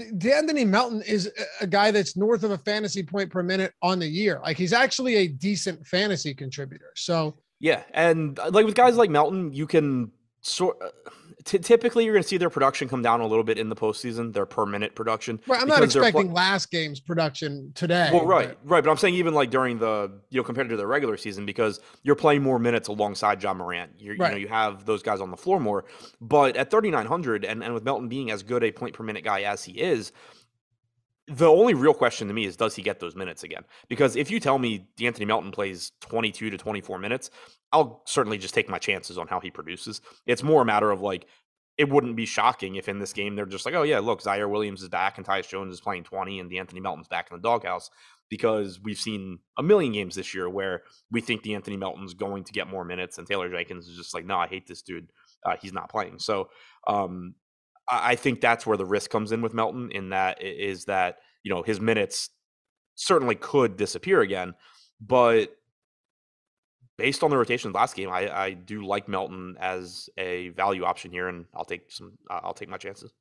De'Anthony Melton is a guy that's north of a fantasy point per minute on the year. Like he's actually a decent fantasy contributor. So yeah, and uh, like with guys like Melton, you can sort. Uh, t- typically, you're going to see their production come down a little bit in the postseason, their per minute production. Right, I'm not expecting pl- last game's production today. Well, right, but. right, but I'm saying even like during the you know compared to the regular season because you're playing more minutes alongside Ja Morant. You're, right. You know, you have those guys on the floor more. But at 3,900, and and with Melton being as good a point per minute guy as he is the only real question to me is does he get those minutes again? Because if you tell me De'Anthony Melton plays 22 to 24 minutes, I'll certainly just take my chances on how he produces. It's more a matter of like, it wouldn't be shocking if in this game they're just like, oh yeah, look, Ziaire Williams is back and Tyus Jones is playing 20 and De'Anthony Melton's back in the doghouse. because we've seen a million games this year where we think De'Anthony Melton's going to get more minutes, and Taylor Jenkins is just like, no, I hate this dude. Uh, he's not playing. So um, I, think that's where the risk comes in with Melton. In that is that you know his minutes certainly could disappear again, but based on the rotation last game, I, I do like Melton as a value option here, and I'll take some. Uh, I'll take my chances.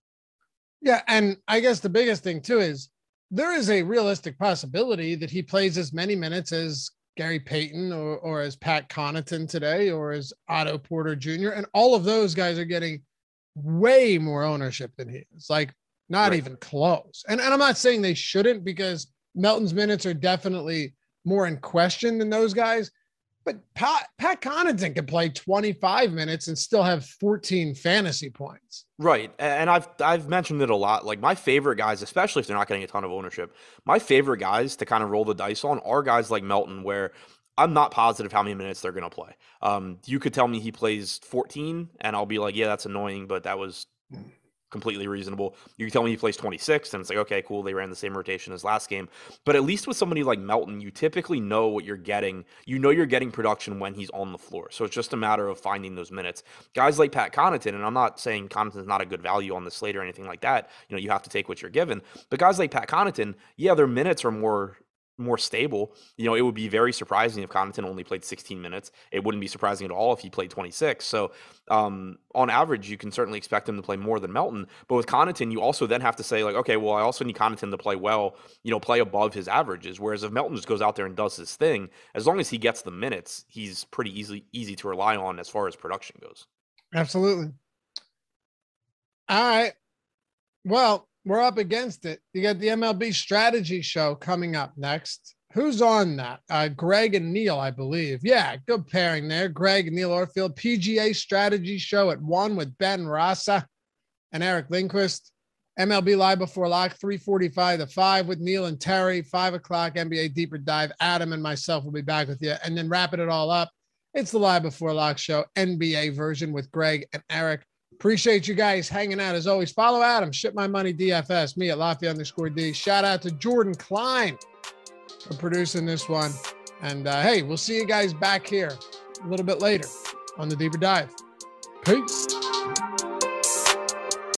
Yeah, and I guess the biggest thing too is there is a realistic possibility that he plays as many minutes as Gary Payton or, or as Pat Connaughton today or as Otto Porter Jr. And all of those guys are getting way more ownership than he is. Like not right. even close. And, and I'm not saying they shouldn't because Melton's minutes are definitely more in question than those guys. But Pat, Pat Connaughton can play 25 minutes and still have 14 fantasy points. Right. And I've I've mentioned it a lot. Like my favorite guys, especially if they're not getting a ton of ownership, my favorite guys to kind of roll the dice on are guys like Melton, where I'm not positive how many minutes they're going to play. Um, you could tell me he plays 14, and I'll be like, yeah, that's annoying, but that was hmm completely reasonable. You can tell me he plays 26, and it's like, okay, cool. They ran the same rotation as last game. But at least with somebody like Melton, you typically know what you're getting. You know you're getting production when he's on the floor. So it's just a matter of finding those minutes. Guys like Pat Connaughton, and I'm not saying Connaughton's not a good value on the slate or anything like that. You know, you have to take what you're given. But guys like Pat Connaughton, yeah, their minutes are more more stable. You know, it would be very surprising if Connaughton only played 16 minutes. It wouldn't be surprising at all if he played 26. So, um, on average, you can certainly expect him to play more than Melton. But with Connaughton, you also then have to say, like, okay, well, I also need Connaughton to play well, you know, play above his averages. Whereas if Melton just goes out there and does his thing, as long as he gets the minutes, he's pretty easy easy to rely on as far as production goes. Absolutely. All right. Well, we're up against it. You got the MLB strategy show coming up next. Who's on that? Uh, Greg and Neil, I believe. Yeah, good pairing there. Greg and Neil Orfield, PGA strategy show at one with Ben Rasa and Eric Lindquist. MLB Live before lock, 345 to 5 with Neil and Terry, 5 o'clock NBA Deeper Dive. Adam and myself will be back with you. And then wrapping it all up, it's the Live Before Lock show, NBA version with Greg and Eric. Appreciate you guys hanging out as always. Follow Adam, ship my money DFS, me at Lafayette underscore D. Shout out to Jordan Klein for producing this one. And uh, hey, we'll see you guys back here a little bit later on the deeper dive. Peace.